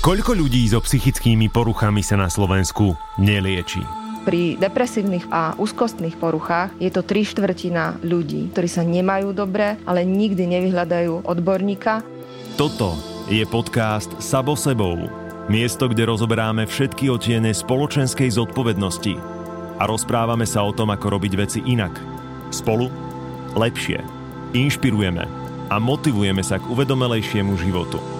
Koľko ľudí so psychickými poruchami sa na Slovensku nelieči? Pri depresívnych a úzkostných poruchách je to tri štvrtina ľudí, ktorí sa nemajú dobre, ale nikdy nevyhľadajú odborníka. Toto je podcast Sabo sebou. Miesto, kde rozoberáme všetky otiene spoločenskej zodpovednosti a rozprávame sa o tom, ako robiť veci inak. Spolu lepšie. Inšpirujeme a motivujeme sa k uvedomelejšiemu životu.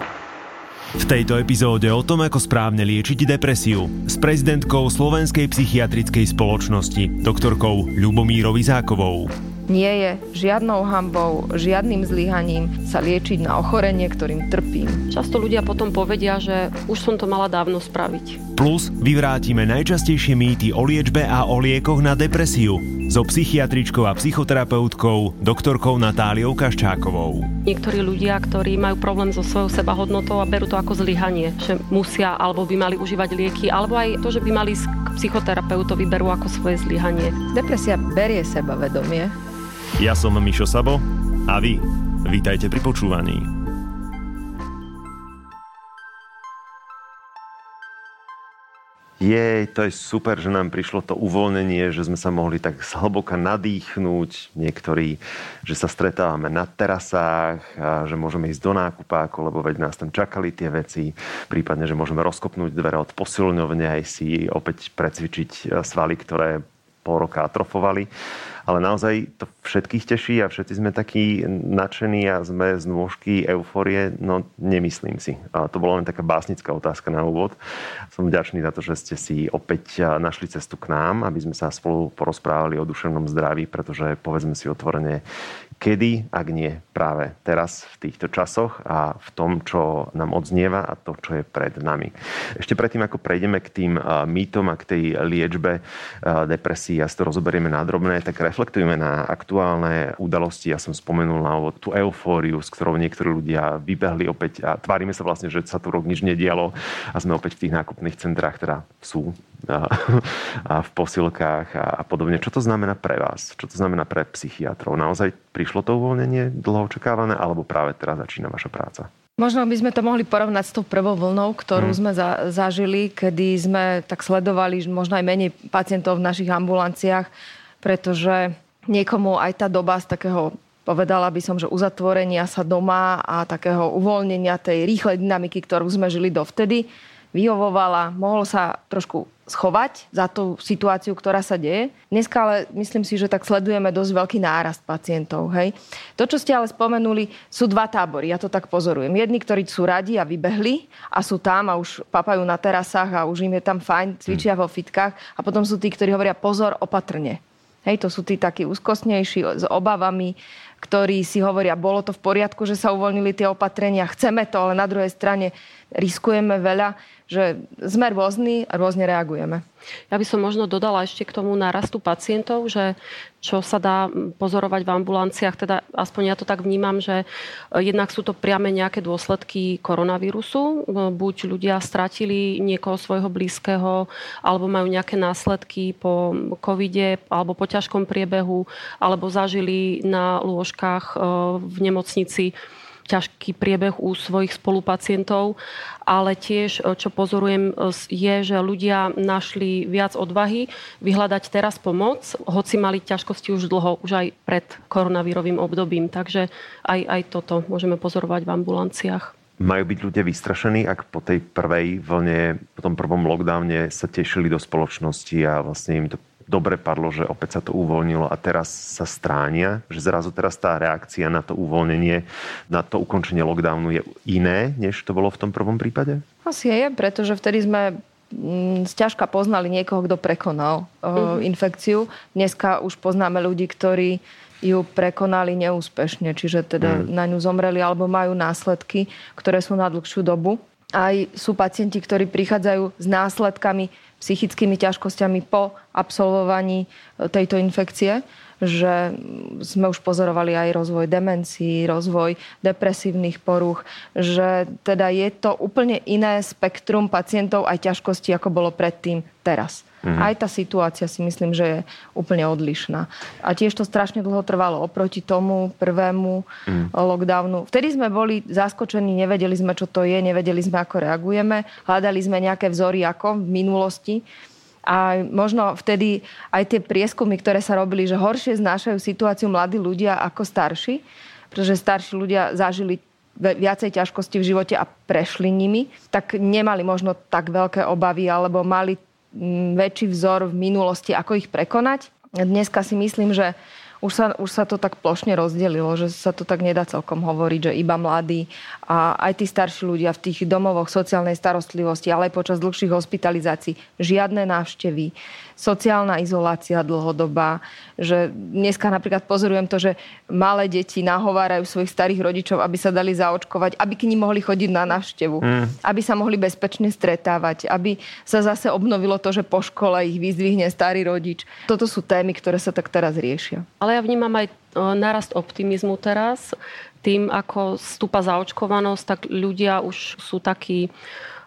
V tejto epizóde o tom, ako správne liečiť depresiu s prezidentkou Slovenskej psychiatrickej spoločnosti, doktorkou Ľubomírou Izákovou. Nie je žiadnou hambou, žiadnym zlyhaním sa liečiť na ochorenie, ktorým trpím. Často ľudia potom povedia, že už som to mala dávno spraviť. Plus vyvrátime najčastejšie mýty o liečbe a o liekoch na depresiu so psychiatričkou a psychoterapeutkou doktorkou Natáliou Kaščákovou. Niektorí ľudia, ktorí majú problém so svojou sebahodnotou a berú to ako zlyhanie, že musia alebo by mali užívať lieky, alebo aj to, že by mali k psychoterapeutovi berú ako svoje zlyhanie. Depresia berie sebavedomie, ja som Mišo Sabo a vy vítajte pri počúvaní. Je, to je super, že nám prišlo to uvoľnenie, že sme sa mohli tak zhlboka nadýchnúť. Niektorí, že sa stretávame na terasách, a že môžeme ísť do nákupáku, lebo veď nás tam čakali tie veci. Prípadne, že môžeme rozkopnúť dvere od posilňovne aj si opäť precvičiť svaly, ktoré pol roka atrofovali ale naozaj to všetkých teší a všetci sme takí nadšení a sme z nôžky euforie, no nemyslím si. A to bola len taká básnická otázka na úvod. Som vďačný za to, že ste si opäť našli cestu k nám, aby sme sa spolu porozprávali o duševnom zdraví, pretože povedzme si otvorene, kedy, ak nie práve teraz, v týchto časoch a v tom, čo nám odznieva a to, čo je pred nami. Ešte predtým, ako prejdeme k tým mýtom a k tej liečbe depresí a si to rozoberieme na drobné, tak reflektujeme na aktuálne udalosti. Ja som spomenul na tú eufóriu, s ktorou niektorí ľudia vybehli opäť a tvárime sa vlastne, že sa tu rok nič nedialo a sme opäť v tých nákupných centrách, teda sú a, a v posilkách a, a podobne. Čo to znamená pre vás? Čo to znamená pre psychiatrov? Naozaj prišlo to uvoľnenie dlho očakávané, alebo práve teraz začína vaša práca? Možno by sme to mohli porovnať s tou prvou vlnou, ktorú hmm. sme za, zažili, kedy sme tak sledovali možno aj menej pacientov v našich ambulanciách pretože niekomu aj tá doba z takého povedala by som, že uzatvorenia sa doma a takého uvoľnenia tej rýchlej dynamiky, ktorú sme žili dovtedy, vyhovovala, mohol sa trošku schovať za tú situáciu, ktorá sa deje. Dneska ale myslím si, že tak sledujeme dosť veľký nárast pacientov. Hej. To, čo ste ale spomenuli, sú dva tábory. Ja to tak pozorujem. Jedni, ktorí sú radi a vybehli a sú tam a už papajú na terasách a už im je tam fajn, cvičia vo fitkách. A potom sú tí, ktorí hovoria pozor, opatrne. Hej, to sú tí takí úzkostnejší, s obavami, ktorí si hovoria, bolo to v poriadku, že sa uvoľnili tie opatrenia, chceme to, ale na druhej strane riskujeme veľa že sme rôzni a rôzne reagujeme. Ja by som možno dodala ešte k tomu narastu pacientov, že čo sa dá pozorovať v ambulanciách, teda aspoň ja to tak vnímam, že jednak sú to priame nejaké dôsledky koronavírusu. Buď ľudia stratili niekoho svojho blízkeho, alebo majú nejaké následky po covide, alebo po ťažkom priebehu, alebo zažili na lôžkach e, v nemocnici ťažký priebeh u svojich spolupacientov, ale tiež, e, čo pozorujem, e, je, že ľudia našli viac odvahy vyhľadať teraz pomoc, hoci mali ťažkosti už dlho, už aj pred koronavírovým obdobím. Takže aj, aj toto môžeme pozorovať v ambulanciách. Majú byť ľudia vystrašení, ak po tej prvej vlne, po tom prvom lockdowne sa tešili do spoločnosti a vlastne im to dobre padlo, že opäť sa to uvoľnilo a teraz sa stránia, že zrazu teraz tá reakcia na to uvoľnenie, na to ukončenie lockdownu je iné, než to bolo v tom prvom prípade? Asi je, pretože vtedy sme zťažka mm, poznali niekoho, kto prekonal mm-hmm. infekciu. Dneska už poznáme ľudí, ktorí ju prekonali neúspešne, čiže teda mm. na ňu zomreli alebo majú následky, ktoré sú na dlhšiu dobu. Aj sú pacienti, ktorí prichádzajú s následkami psychickými ťažkosťami po absolvovaní tejto infekcie že sme už pozorovali aj rozvoj demencií, rozvoj depresívnych poruch, že teda je to úplne iné spektrum pacientov aj ťažkosti, ako bolo predtým teraz. Mm. Aj tá situácia si myslím, že je úplne odlišná. A tiež to strašne dlho trvalo oproti tomu prvému mm. lockdownu. Vtedy sme boli zaskočení, nevedeli sme, čo to je, nevedeli sme, ako reagujeme. Hľadali sme nejaké vzory, ako v minulosti. A možno vtedy aj tie prieskumy, ktoré sa robili, že horšie znášajú situáciu mladí ľudia ako starší, pretože starší ľudia zažili viacej ťažkosti v živote a prešli nimi, tak nemali možno tak veľké obavy alebo mali mm, väčší vzor v minulosti, ako ich prekonať. Dneska si myslím, že už sa, už sa to tak plošne rozdelilo, že sa to tak nedá celkom hovoriť, že iba mladí a aj tí starší ľudia v tých domovoch sociálnej starostlivosti, ale aj počas dlhších hospitalizácií, žiadne návštevy, sociálna izolácia dlhodobá, že dneska napríklad pozorujem to, že malé deti nahovárajú svojich starých rodičov, aby sa dali zaočkovať, aby k ním mohli chodiť na návštevu, mm. aby sa mohli bezpečne stretávať, aby sa zase obnovilo to, že po škole ich vyzdvihne starý rodič. Toto sú témy, ktoré sa tak teraz riešia. Ale ja vnímam aj narast optimizmu teraz. Tým, ako stúpa zaočkovanosť, tak ľudia už sú takí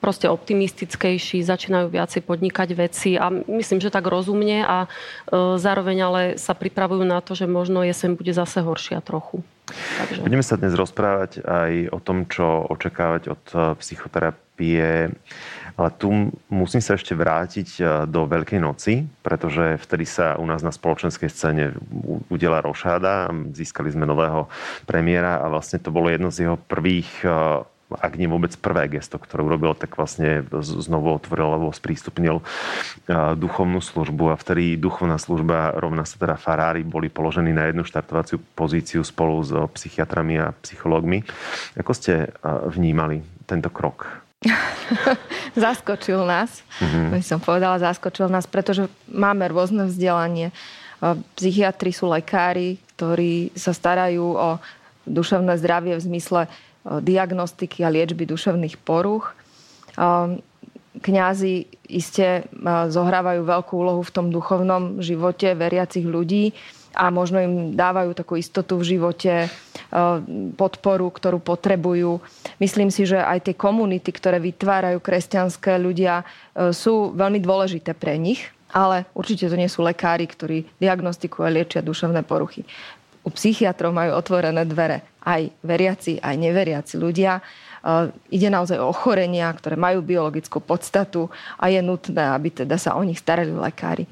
proste optimistickejší, začínajú viacej podnikať veci a myslím, že tak rozumne a e, zároveň ale sa pripravujú na to, že možno jeseň bude zase horšia trochu. Takže... Budeme sa dnes rozprávať aj o tom, čo očakávať od e, psychoterapie. Ale tu musím sa ešte vrátiť e, do Veľkej noci, pretože vtedy sa u nás na spoločenskej scéne udela rošáda. Získali sme nového premiéra a vlastne to bolo jedno z jeho prvých ak nie vôbec prvé gesto, ktoré urobil, tak vlastne znovu otvoril alebo sprístupnil duchovnú službu a vtedy duchovná služba rovná sa teda farári boli položení na jednu štartovaciu pozíciu spolu s psychiatrami a psychológmi. Ako ste vnímali tento krok? zaskočil nás. Mm-hmm. som povedala, zaskočil nás, pretože máme rôzne vzdelanie. Psychiatri sú lekári, ktorí sa starajú o duševné zdravie v zmysle diagnostiky a liečby duševných poruch. Kňazi iste zohrávajú veľkú úlohu v tom duchovnom živote veriacich ľudí a možno im dávajú takú istotu v živote, podporu, ktorú potrebujú. Myslím si, že aj tie komunity, ktoré vytvárajú kresťanské ľudia, sú veľmi dôležité pre nich, ale určite to nie sú lekári, ktorí diagnostikujú a liečia duševné poruchy u psychiatrov majú otvorené dvere aj veriaci, aj neveriaci ľudia. Uh, ide naozaj o ochorenia, ktoré majú biologickú podstatu a je nutné, aby teda sa o nich starali lekári.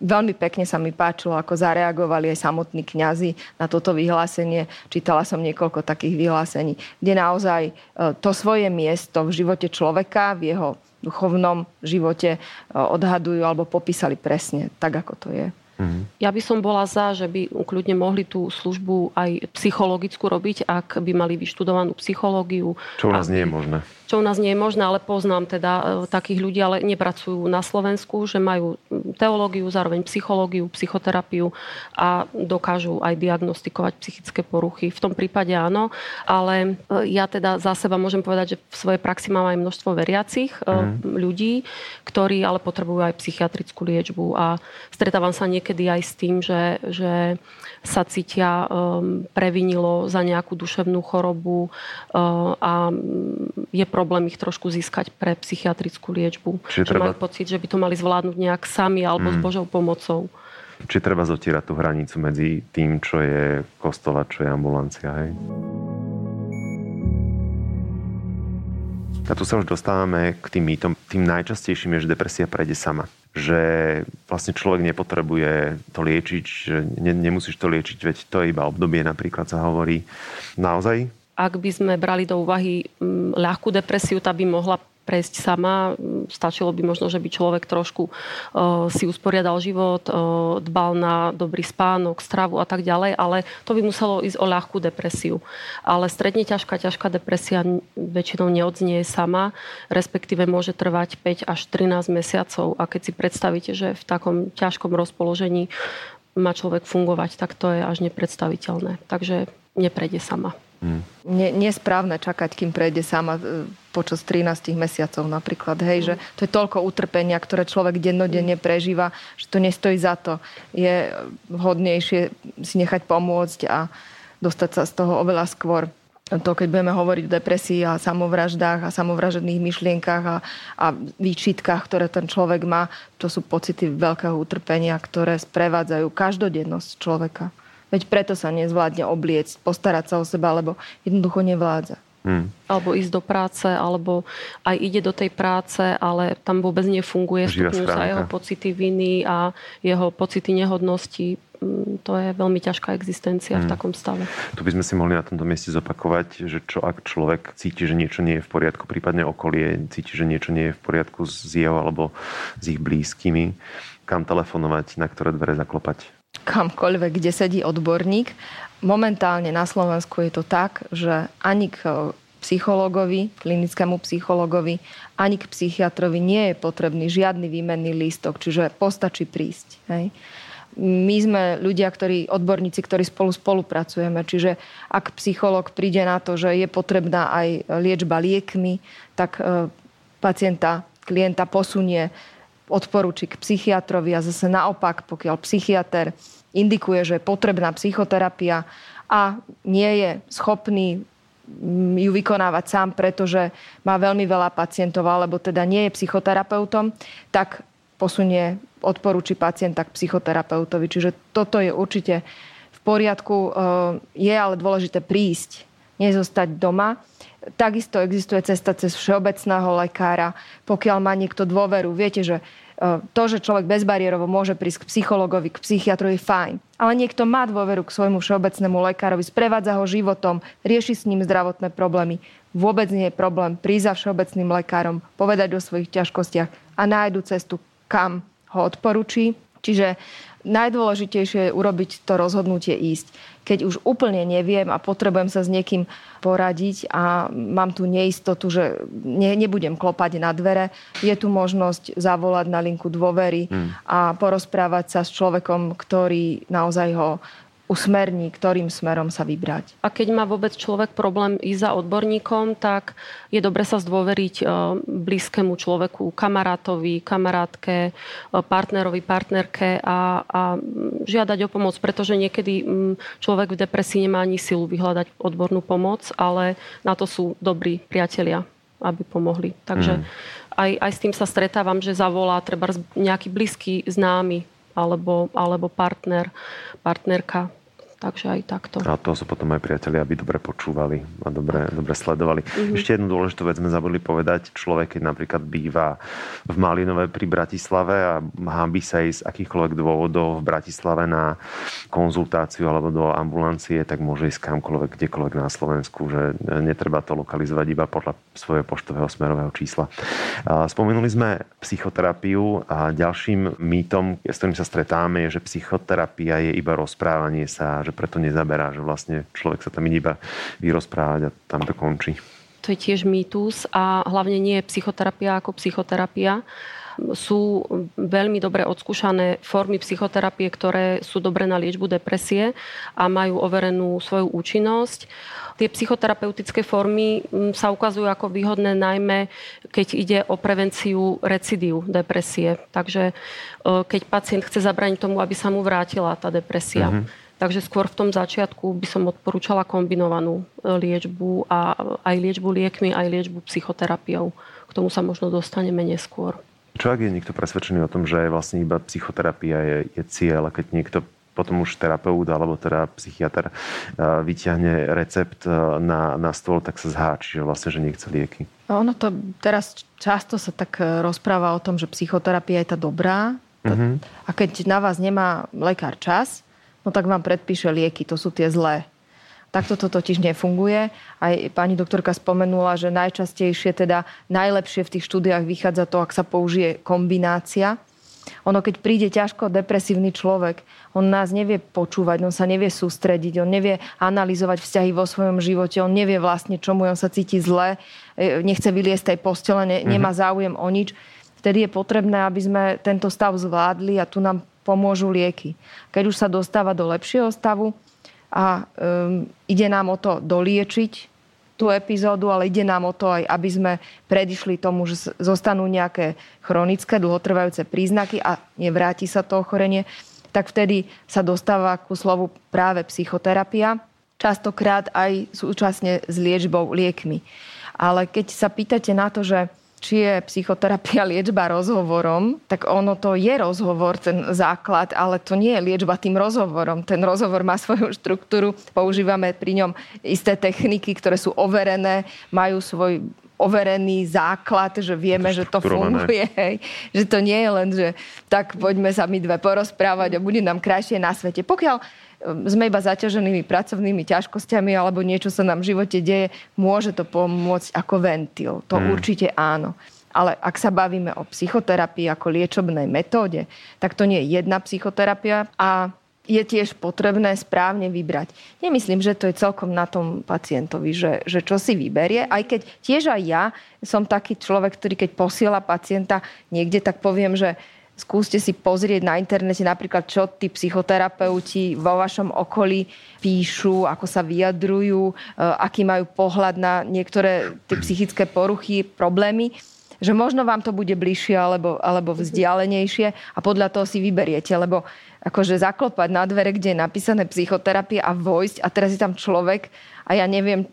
Veľmi pekne sa mi páčilo, ako zareagovali aj samotní kňazi na toto vyhlásenie. Čítala som niekoľko takých vyhlásení, kde naozaj uh, to svoje miesto v živote človeka, v jeho duchovnom živote odhadujú alebo popísali presne tak, ako to je. Mm-hmm. Ja by som bola za, že by kľudne mohli tú službu aj psychologickú robiť, ak by mali vyštudovanú psychológiu. Čo u nás nie je možné čo u nás nie je možné, ale poznám teda e, takých ľudí, ale nepracujú na Slovensku, že majú teológiu, zároveň psychológiu, psychoterapiu a dokážu aj diagnostikovať psychické poruchy. V tom prípade áno, ale e, ja teda za seba môžem povedať, že v svojej praxi mám aj množstvo veriacich mm. ľudí, ktorí ale potrebujú aj psychiatrickú liečbu a stretávam sa niekedy aj s tým, že, že sa cítia um, previnilo za nejakú duševnú chorobu uh, a je problém ich trošku získať pre psychiatrickú liečbu. Čiže treba... majú pocit, že by to mali zvládnuť nejak sami alebo mm. s Božou pomocou. Či treba zotierať tú hranicu medzi tým, čo je kostol a čo je ambulancia, hej? A tu sa už dostávame k tým mýtom. Tým najčastejším je, že depresia prejde sama. Že vlastne človek nepotrebuje to liečiť, že ne, nemusíš to liečiť, veď to je iba obdobie, napríklad sa hovorí. Naozaj? Ak by sme brali do úvahy mm, ľahkú depresiu, tá by mohla prejsť sama. Stačilo by možno, že by človek trošku uh, si usporiadal život, uh, dbal na dobrý spánok, stravu a tak ďalej, ale to by muselo ísť o ľahkú depresiu. Ale stredne ťažká, ťažká depresia väčšinou neodznie sama, respektíve môže trvať 5 až 13 mesiacov. A keď si predstavíte, že v takom ťažkom rozpoložení má človek fungovať, tak to je až nepredstaviteľné. Takže neprejde sama. Hmm. Nie, nie správne čakať, kým prejde sama. počas 13 mesiacov napríklad. Hej, že to je toľko utrpenia, ktoré človek dennodenne prežíva, že to nestojí za to. Je vhodnejšie si nechať pomôcť a dostať sa z toho oveľa skôr to, keď budeme hovoriť o depresii a samovraždách a samovražedných myšlienkach a, a výčitkách, ktoré ten človek má, to sú pocity veľkého utrpenia, ktoré sprevádzajú každodennosť človeka. Veď preto sa nezvládne obliecť, postarať sa o seba, lebo jednoducho nevládza. Hmm. Alebo ísť do práce, alebo aj ide do tej práce, ale tam vôbec nefunguje, stupňujú sa jeho pocity viny a jeho pocity nehodnosti. Mm, to je veľmi ťažká existencia hmm. v takom stave. Tu by sme si mohli na tomto mieste zopakovať, že čo ak človek cíti, že niečo nie je v poriadku, prípadne okolie cíti, že niečo nie je v poriadku s jeho alebo s ich blízkymi, kam telefonovať, na ktoré dvere zaklopať? Kamkoľvek, kde sedí odborník momentálne na Slovensku je to tak, že ani k eh, psychologovi, klinickému psychologovi, ani k psychiatrovi nie je potrebný žiadny výmenný lístok, čiže postačí prísť. Hej. My sme ľudia, ktorí, odborníci, ktorí spolu spolupracujeme, čiže ak psycholog príde na to, že je potrebná aj liečba liekmi, tak eh, pacienta, klienta posunie, odporúči k psychiatrovi a zase naopak, pokiaľ psychiatr indikuje, že je potrebná psychoterapia a nie je schopný mm, ju vykonávať sám, pretože má veľmi veľa pacientov, alebo teda nie je psychoterapeutom, tak posunie, odporúči pacienta k psychoterapeutovi. Čiže toto je určite v poriadku. E, je ale dôležité prísť, nezostať doma. Takisto existuje cesta cez všeobecného lekára, pokiaľ má niekto dôveru. Viete, že to, že človek bezbariérovo môže prísť k psychologovi, k psychiatrovi, fajn. Ale niekto má dôveru k svojmu všeobecnému lekárovi, sprevádza ho životom, rieši s ním zdravotné problémy. Vôbec nie je problém prísť za všeobecným lekárom, povedať o svojich ťažkostiach a nájdu cestu, kam ho odporúči. Čiže najdôležitejšie je urobiť to rozhodnutie ísť. Keď už úplne neviem a potrebujem sa s niekým poradiť a mám tu neistotu, že ne, nebudem klopať na dvere, je tu možnosť zavolať na linku dôvery hmm. a porozprávať sa s človekom, ktorý naozaj ho usmerní, ktorým smerom sa vybrať. A keď má vôbec človek problém ísť za odborníkom, tak je dobre sa zdôveriť e, blízkemu človeku, kamarátovi, kamarátke, e, partnerovi, partnerke a, a žiadať o pomoc, pretože niekedy človek v depresii nemá ani silu vyhľadať odbornú pomoc, ale na to sú dobrí priatelia, aby pomohli. Takže mm. aj, aj s tým sa stretávam, že zavolá treba nejaký blízky známy alebo, alebo partner, partnerka Takže aj takto. A to sú potom aj priatelia, aby dobre počúvali a dobre, dobre sledovali. Mm-hmm. Ešte jednu dôležitú vec sme zabudli povedať. Človek, keď napríklad býva v Malinove pri Bratislave a hábi sa ísť z akýchkoľvek dôvodov v Bratislave na konzultáciu alebo do ambulancie, tak môže ísť kamkoľvek, kdekoľvek na Slovensku, že netreba to lokalizovať iba podľa svojho poštového smerového čísla. Spomenuli sme psychoterapiu a ďalším mýtom, s ktorým sa stretáme, je, že psychoterapia je iba rozprávanie sa, že preto nezaberá, že vlastne človek sa tam ide iba vyrozprávať a tam to končí. To je tiež mýtus a hlavne nie je psychoterapia ako psychoterapia sú veľmi dobre odskúšané formy psychoterapie, ktoré sú dobré na liečbu depresie a majú overenú svoju účinnosť. Tie psychoterapeutické formy mm, sa ukazujú ako výhodné najmä, keď ide o prevenciu recidív depresie. Takže e, keď pacient chce zabrániť tomu, aby sa mu vrátila tá depresia. Mm-hmm Takže skôr v tom začiatku by som odporúčala kombinovanú e, liečbu a aj liečbu liekmi, aj liečbu psychoterapiou. K tomu sa možno dostaneme neskôr. Čo ak je niekto presvedčený o tom, že vlastne iba psychoterapia je, je cieľ a keď niekto potom už terapeut alebo teda psychiatr e, vyťahne recept e, na, na stôl, tak sa zháči, že vlastne, že nechce lieky. Ono to teraz často sa tak rozpráva o tom, že psychoterapia je tá dobrá. Mm-hmm. A keď na vás nemá lekár čas, no tak vám predpíše lieky, to sú tie zlé. Takto to totiž nefunguje. Aj pani doktorka spomenula, že najčastejšie, teda najlepšie v tých štúdiách vychádza to, ak sa použije kombinácia. Ono, keď príde ťažko depresívny človek, on nás nevie počúvať, on sa nevie sústrediť, on nevie analyzovať vzťahy vo svojom živote, on nevie vlastne, čomu on sa cíti zle, e, nechce vyliesť tej postele, ne, nemá mhm. záujem o nič. Vtedy je potrebné, aby sme tento stav zvládli a tu nám pomôžu lieky. Keď už sa dostáva do lepšieho stavu a um, ide nám o to doliečiť tú epizódu, ale ide nám o to aj, aby sme predišli tomu, že zostanú nejaké chronické, dlhotrvajúce príznaky a nevráti sa to ochorenie, tak vtedy sa dostáva ku slovu práve psychoterapia, častokrát aj súčasne s liečbou liekmi. Ale keď sa pýtate na to, že či je psychoterapia liečba rozhovorom, tak ono to je rozhovor, ten základ, ale to nie je liečba tým rozhovorom. Ten rozhovor má svoju štruktúru, používame pri ňom isté techniky, ktoré sú overené, majú svoj overený základ, že vieme, to že to funguje. Hej. Že to nie je len, že tak poďme sa my dve porozprávať a bude nám krajšie na svete. Pokiaľ sme iba zaťaženými pracovnými ťažkosťami alebo niečo sa nám v živote deje, môže to pomôcť ako ventil. To hmm. určite áno. Ale ak sa bavíme o psychoterapii ako liečobnej metóde, tak to nie je jedna psychoterapia a je tiež potrebné správne vybrať. Nemyslím, že to je celkom na tom pacientovi, že, že čo si vyberie, aj keď tiež aj ja som taký človek, ktorý keď posiela pacienta niekde, tak poviem, že skúste si pozrieť na internete napríklad, čo tí psychoterapeuti vo vašom okolí píšu, ako sa vyjadrujú, e, aký majú pohľad na niektoré tie psychické poruchy, problémy že možno vám to bude bližšie alebo, alebo vzdialenejšie a podľa toho si vyberiete, lebo akože zaklopať na dvere, kde je napísané psychoterapia a vojsť a teraz je tam človek a ja neviem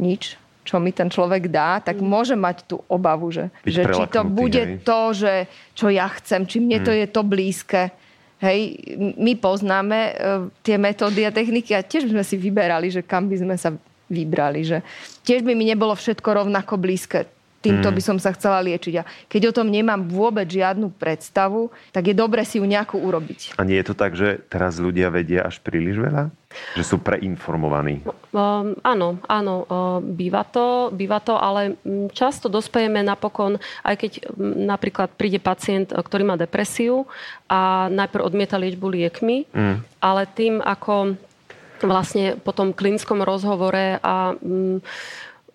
nič, čo mi ten človek dá, tak mm. môže mať tú obavu, že, že či to bude hej. to, že, čo ja chcem, či mne mm. to je to blízke. Hej, my poznáme uh, tie metódy a techniky a tiež by sme si vyberali, že kam by sme sa vybrali. Že tiež by mi nebolo všetko rovnako blízke týmto mm. by som sa chcela liečiť. A keď o tom nemám vôbec žiadnu predstavu, tak je dobre si ju nejakú urobiť. A nie je to tak, že teraz ľudia vedia až príliš veľa? Že sú preinformovaní? Um, áno, áno, uh, býva to, býva to, ale mm, často dospejeme napokon, aj keď um, napríklad príde pacient, ktorý má depresiu a najprv odmieta liečbu liekmi, mm. ale tým, ako vlastne po tom klinickom rozhovore a um,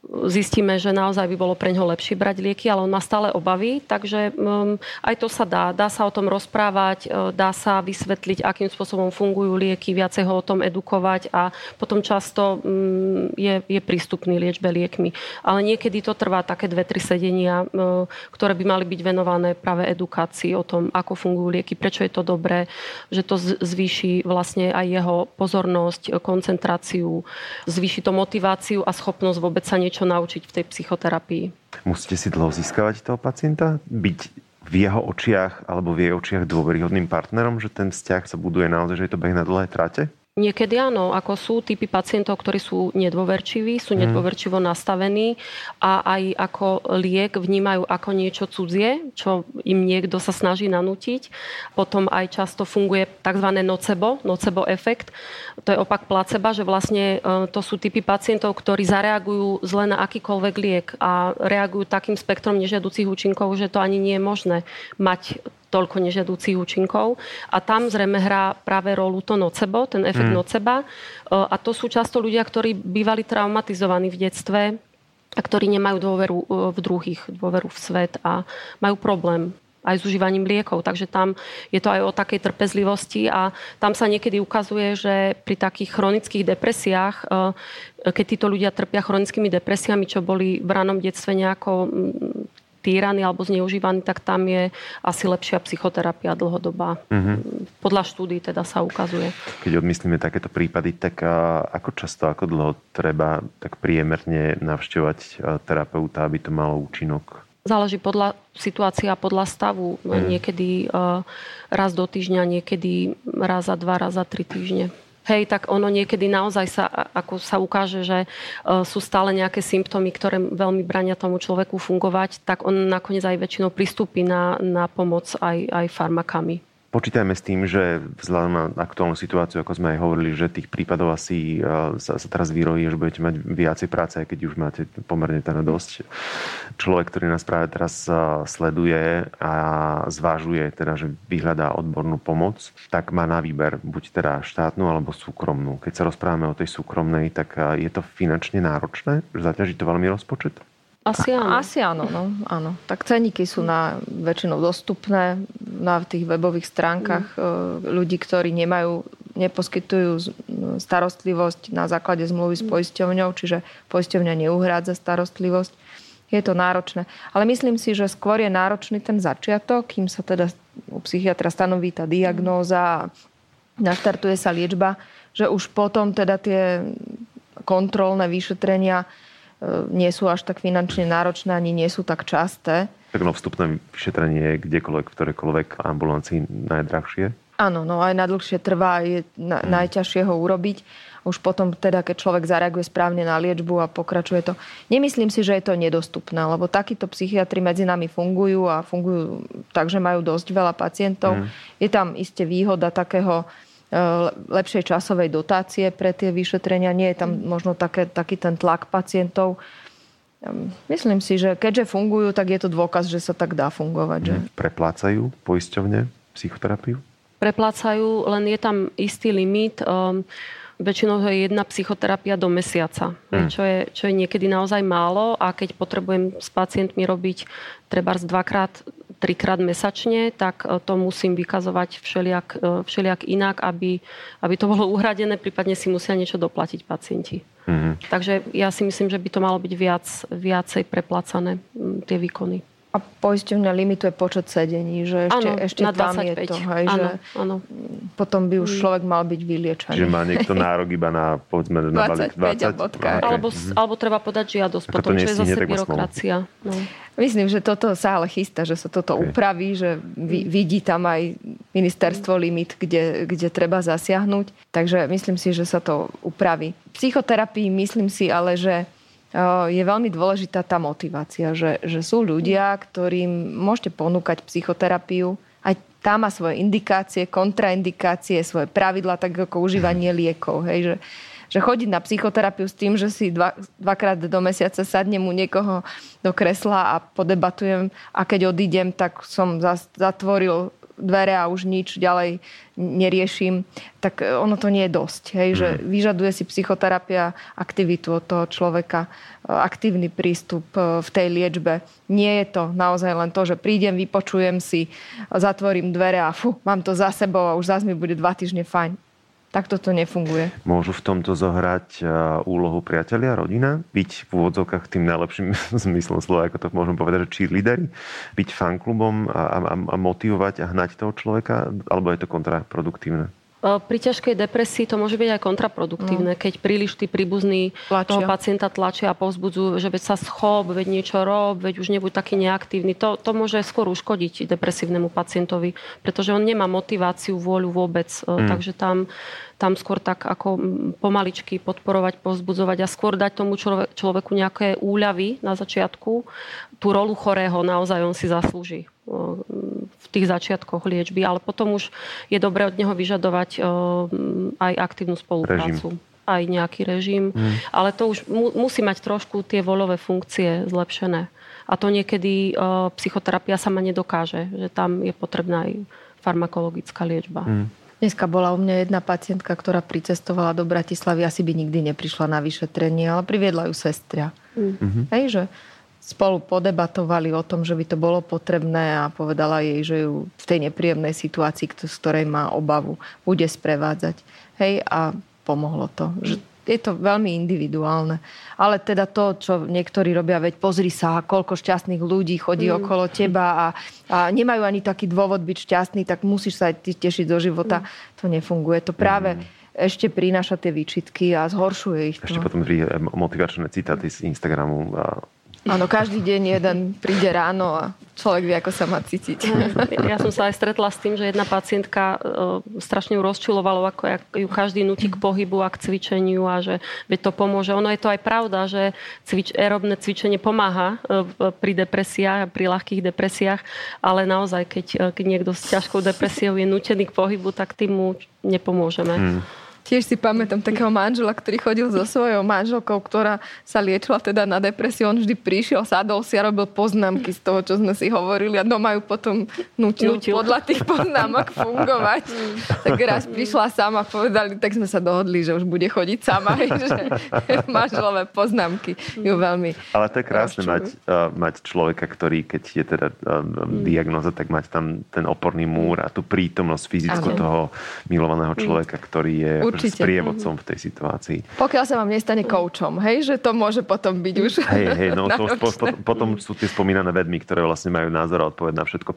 zistíme, že naozaj by bolo pre ňoho lepšie brať lieky, ale on má stále obavy, takže um, aj to sa dá. Dá sa o tom rozprávať, uh, dá sa vysvetliť, akým spôsobom fungujú lieky, viacej ho o tom edukovať a potom často um, je, je prístupný liečbe liekmi. Ale niekedy to trvá také dve, tri sedenia, uh, ktoré by mali byť venované práve edukácii o tom, ako fungujú lieky, prečo je to dobré, že to zvýši vlastne aj jeho pozornosť, koncentráciu, zvýši to motiváciu a schopnosť vôbec sa niečo niečo naučiť v tej psychoterapii. Musíte si dlho získavať toho pacienta? Byť v jeho očiach alebo v jej očiach dôveryhodným partnerom, že ten vzťah sa buduje naozaj, že je to beh na dlhé trate? Niekedy áno, ako sú typy pacientov, ktorí sú nedôverčiví, sú mhm. nedôverčivo nastavení a aj ako liek vnímajú ako niečo cudzie, čo im niekto sa snaží nanútiť. Potom aj často funguje tzv. nocebo, nocebo efekt. To je opak placeba, že vlastne e, to sú typy pacientov, ktorí zareagujú zle na akýkoľvek liek a reagujú takým spektrom nežiaducich účinkov, že to ani nie je možné mať toľko nežiadúcich účinkov. A tam zrejme hrá práve rolu to nocebo, ten efekt mm. noceba. E, a to sú často ľudia, ktorí bývali traumatizovaní v detstve a ktorí nemajú dôveru e, v druhých, dôveru v svet a majú problém aj s užívaním liekov. Takže tam je to aj o takej trpezlivosti a tam sa niekedy ukazuje, že pri takých chronických depresiách, e, keď títo ľudia trpia chronickými depresiami, čo boli v ranom detstve nejako týraný alebo zneužívaný, tak tam je asi lepšia psychoterapia dlhodobá. Mm-hmm. Podľa štúdí teda sa ukazuje. Keď odmyslíme takéto prípady, tak ako často, ako dlho treba tak priemerne navštevovať terapeuta, aby to malo účinok? Záleží podľa situácia podľa stavu. Mm. Niekedy raz do týždňa, niekedy raz za dva, raz za tri týždne hej, tak ono niekedy naozaj sa, ako sa ukáže, že e, sú stále nejaké symptómy, ktoré veľmi brania tomu človeku fungovať, tak on nakoniec aj väčšinou pristúpi na, na pomoc aj, aj farmakami. Počítajme s tým, že vzhľadom na aktuálnu situáciu, ako sme aj hovorili, že tých prípadov asi sa, sa teraz vyrojí, že budete mať viacej práce, aj keď už máte pomerne teda dosť. Človek, ktorý nás práve teraz sleduje a zvážuje, teda, že vyhľadá odbornú pomoc, tak má na výber buď teda štátnu alebo súkromnú. Keď sa rozprávame o tej súkromnej, tak je to finančne náročné? Zaťaží to veľmi rozpočet? Asi áno. Asi áno, no, áno. Tak ceníky sú na väčšinou dostupné na tých webových stránkach mm. ľudí, ktorí nemajú neposkytujú starostlivosť na základe zmluvy s poisťovňou, čiže poisťovňa neuhrádza starostlivosť. Je to náročné. Ale myslím si, že skôr je náročný ten začiatok, kým sa teda u psychiatra stanoví tá diagnóza a naštartuje sa liečba, že už potom teda tie kontrolné vyšetrenia e, nie sú až tak finančne náročné, ani nie sú tak časté. Tak no vstupné vyšetrenie je kdekoľvek, v ktorejkoľvek ambulancii najdrahšie? Áno, no aj najdlhšie trvá, je na, hmm. najťažšie ho urobiť. Už potom teda, keď človek zareaguje správne na liečbu a pokračuje to. Nemyslím si, že je to nedostupné, lebo takíto psychiatri medzi nami fungujú a fungujú tak, že majú dosť veľa pacientov. Hmm. Je tam iste výhoda takého E, lepšej časovej dotácie pre tie vyšetrenia. Nie je tam možno také, taký ten tlak pacientov. Myslím si, že keďže fungujú, tak je to dôkaz, že sa tak dá fungovať. Že? Mhm. Preplácajú poisťovne psychoterapiu? Preplácajú, len je tam istý limit. Um, väčšinou je jedna psychoterapia do mesiaca, hmm. čo, je, čo je niekedy naozaj málo a keď potrebujem s pacientmi robiť treba dvakrát trikrát mesačne, tak e, to musím vykazovať všelijak, e, všelijak inak, aby, aby to bolo uhradené, prípadne si musia niečo doplatiť pacienti. Mm-hmm. Takže ja si myslím, že by to malo byť viac, viacej preplacané tie výkony. A poisťovňa limituje počet sedení, že ešte, ano, ešte tam 25. je to, hej, ano, že ano. potom by už mm. človek mal byť vyliečaný. Že má niekto nárok iba na, povedzme, na balík 20? 20 okay. alebo, mm-hmm. alebo treba podať žiadosť, Ako potom, čo je zase byrokracia. No. Myslím, že toto sa ale chystá, že sa toto okay. upraví, že vidí tam aj ministerstvo limit, kde, kde treba zasiahnuť. Takže myslím si, že sa to upraví. V psychoterapii myslím si ale, že je veľmi dôležitá tá motivácia, že, že sú ľudia, ktorým môžete ponúkať psychoterapiu, aj tá má svoje indikácie, kontraindikácie, svoje pravidla, tak ako užívanie liekov. Hej, že, že chodiť na psychoterapiu s tým, že si dva, dvakrát do mesiaca sadnem u niekoho do kresla a podebatujem a keď odídem, tak som zatvoril dvere a už nič ďalej neriešim, tak e, ono to nie je dosť. Hej? Že mm. vyžaduje si psychoterapia aktivitu od toho človeka, e, aktívny prístup e, v tej liečbe. Nie je to naozaj len to, že prídem, vypočujem si, zatvorím dvere a fú, mám to za sebou a už zase mi bude dva týždne fajn. Tak toto nefunguje. Môžu v tomto zohrať úlohu priatelia, rodina? Byť v úvodzovkách tým najlepším zmyslom slova, ako to môžem povedať, že cheerleadery? Byť fanklubom a, a, a motivovať a hnať toho človeka? Alebo je to kontraproduktívne? Pri ťažkej depresii to môže byť aj kontraproduktívne, no. keď príliš tí príbuzní tlačia. toho pacienta tlačia a povzbudzujú, že veď sa schop, veď niečo rob, veď už nebuď taký neaktívny. To, to môže skôr uškodiť depresívnemu pacientovi, pretože on nemá motiváciu, vôľu vôbec. Mm. Takže tam tam skôr tak ako pomaličky podporovať, povzbudzovať a skôr dať tomu človeku nejaké úľavy na začiatku. Tú rolu chorého naozaj on si zaslúži v tých začiatkoch liečby, ale potom už je dobré od neho vyžadovať aj aktívnu spoluprácu. Režim aj nejaký režim, mm. ale to už mu, musí mať trošku tie voľové funkcie zlepšené. A to niekedy uh, psychoterapia sama nedokáže, že tam je potrebná aj farmakologická liečba. Mm. Dneska bola u mňa jedna pacientka, ktorá pricestovala do Bratislavy, asi by nikdy neprišla na vyšetrenie, ale priviedla ju sestria. Mm-hmm. Hej, že spolu podebatovali o tom, že by to bolo potrebné a povedala jej, že ju v tej nepríjemnej situácii, z ktorej má obavu, bude sprevádzať. Hej, a pomohlo to. Že je to veľmi individuálne. Ale teda to, čo niektorí robia, veď pozri sa, koľko šťastných ľudí chodí mm. okolo teba a, a nemajú ani taký dôvod byť šťastný, tak musíš sa aj ty tešiť do života. Mm. To nefunguje. To práve mm. ešte prináša tie výčitky a zhoršuje ich to. Ešte potom motivačné citáty z Instagramu Áno, každý deň jeden príde ráno a človek vie, ako sa má cítiť. Ja som sa aj stretla s tým, že jedna pacientka e, strašne ju rozčulovalo, ako ju každý nutí k pohybu a k cvičeniu a že to pomôže. Ono je to aj pravda, že cvič, aerobné cvičenie pomáha e, pri depresiách, pri ľahkých depresiách, ale naozaj, keď, e, keď niekto s ťažkou depresiou je nutený k pohybu, tak tým mu nepomôžeme. Hmm. Tiež si pamätám takého manžela, ktorý chodil so svojou manželkou, ktorá sa liečila teda na depresiu. On vždy prišiel, sadol si a robil poznámky z toho, čo sme si hovorili a doma ju potom nutil, nutil. podľa tých poznámok fungovať. tak raz prišla sama, povedali, tak sme sa dohodli, že už bude chodiť sama, že manželové poznámky ju veľmi Ale to je krásne mať, uh, mať človeka, ktorý, keď je teda uh, mm. diagnoza, tak mať tam ten oporný múr a tú prítomnosť fyzickú toho milovaného človeka, ktorý je Určite. Sprievodcom v tej situácii. Pokiaľ sa vám nestane koučom, hej, že to môže potom byť už Hej, hej, no to po, po, potom sú tie spomínané vedmy, ktoré vlastne majú názor a odpoveď na všetko.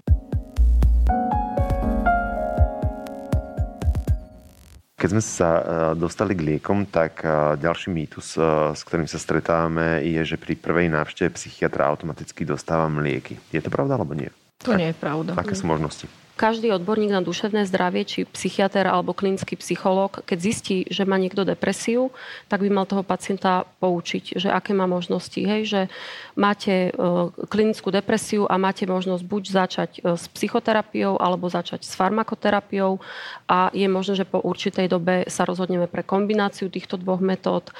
Keď sme sa e, dostali k liekom, tak e, ďalší mýtus, e, s ktorým sa stretávame, je, že pri prvej návšteve psychiatra automaticky dostávam lieky. Je to pravda alebo nie? To nie je pravda. Aké sú možnosti? Každý odborník na duševné zdravie, či psychiatr alebo klinický psychológ, keď zistí, že má niekto depresiu, tak by mal toho pacienta poučiť, že aké má možnosti. Hej, že máte e, klinickú depresiu a máte možnosť buď začať e, s psychoterapiou alebo začať s farmakoterapiou a je možné, že po určitej dobe sa rozhodneme pre kombináciu týchto dvoch metód. E,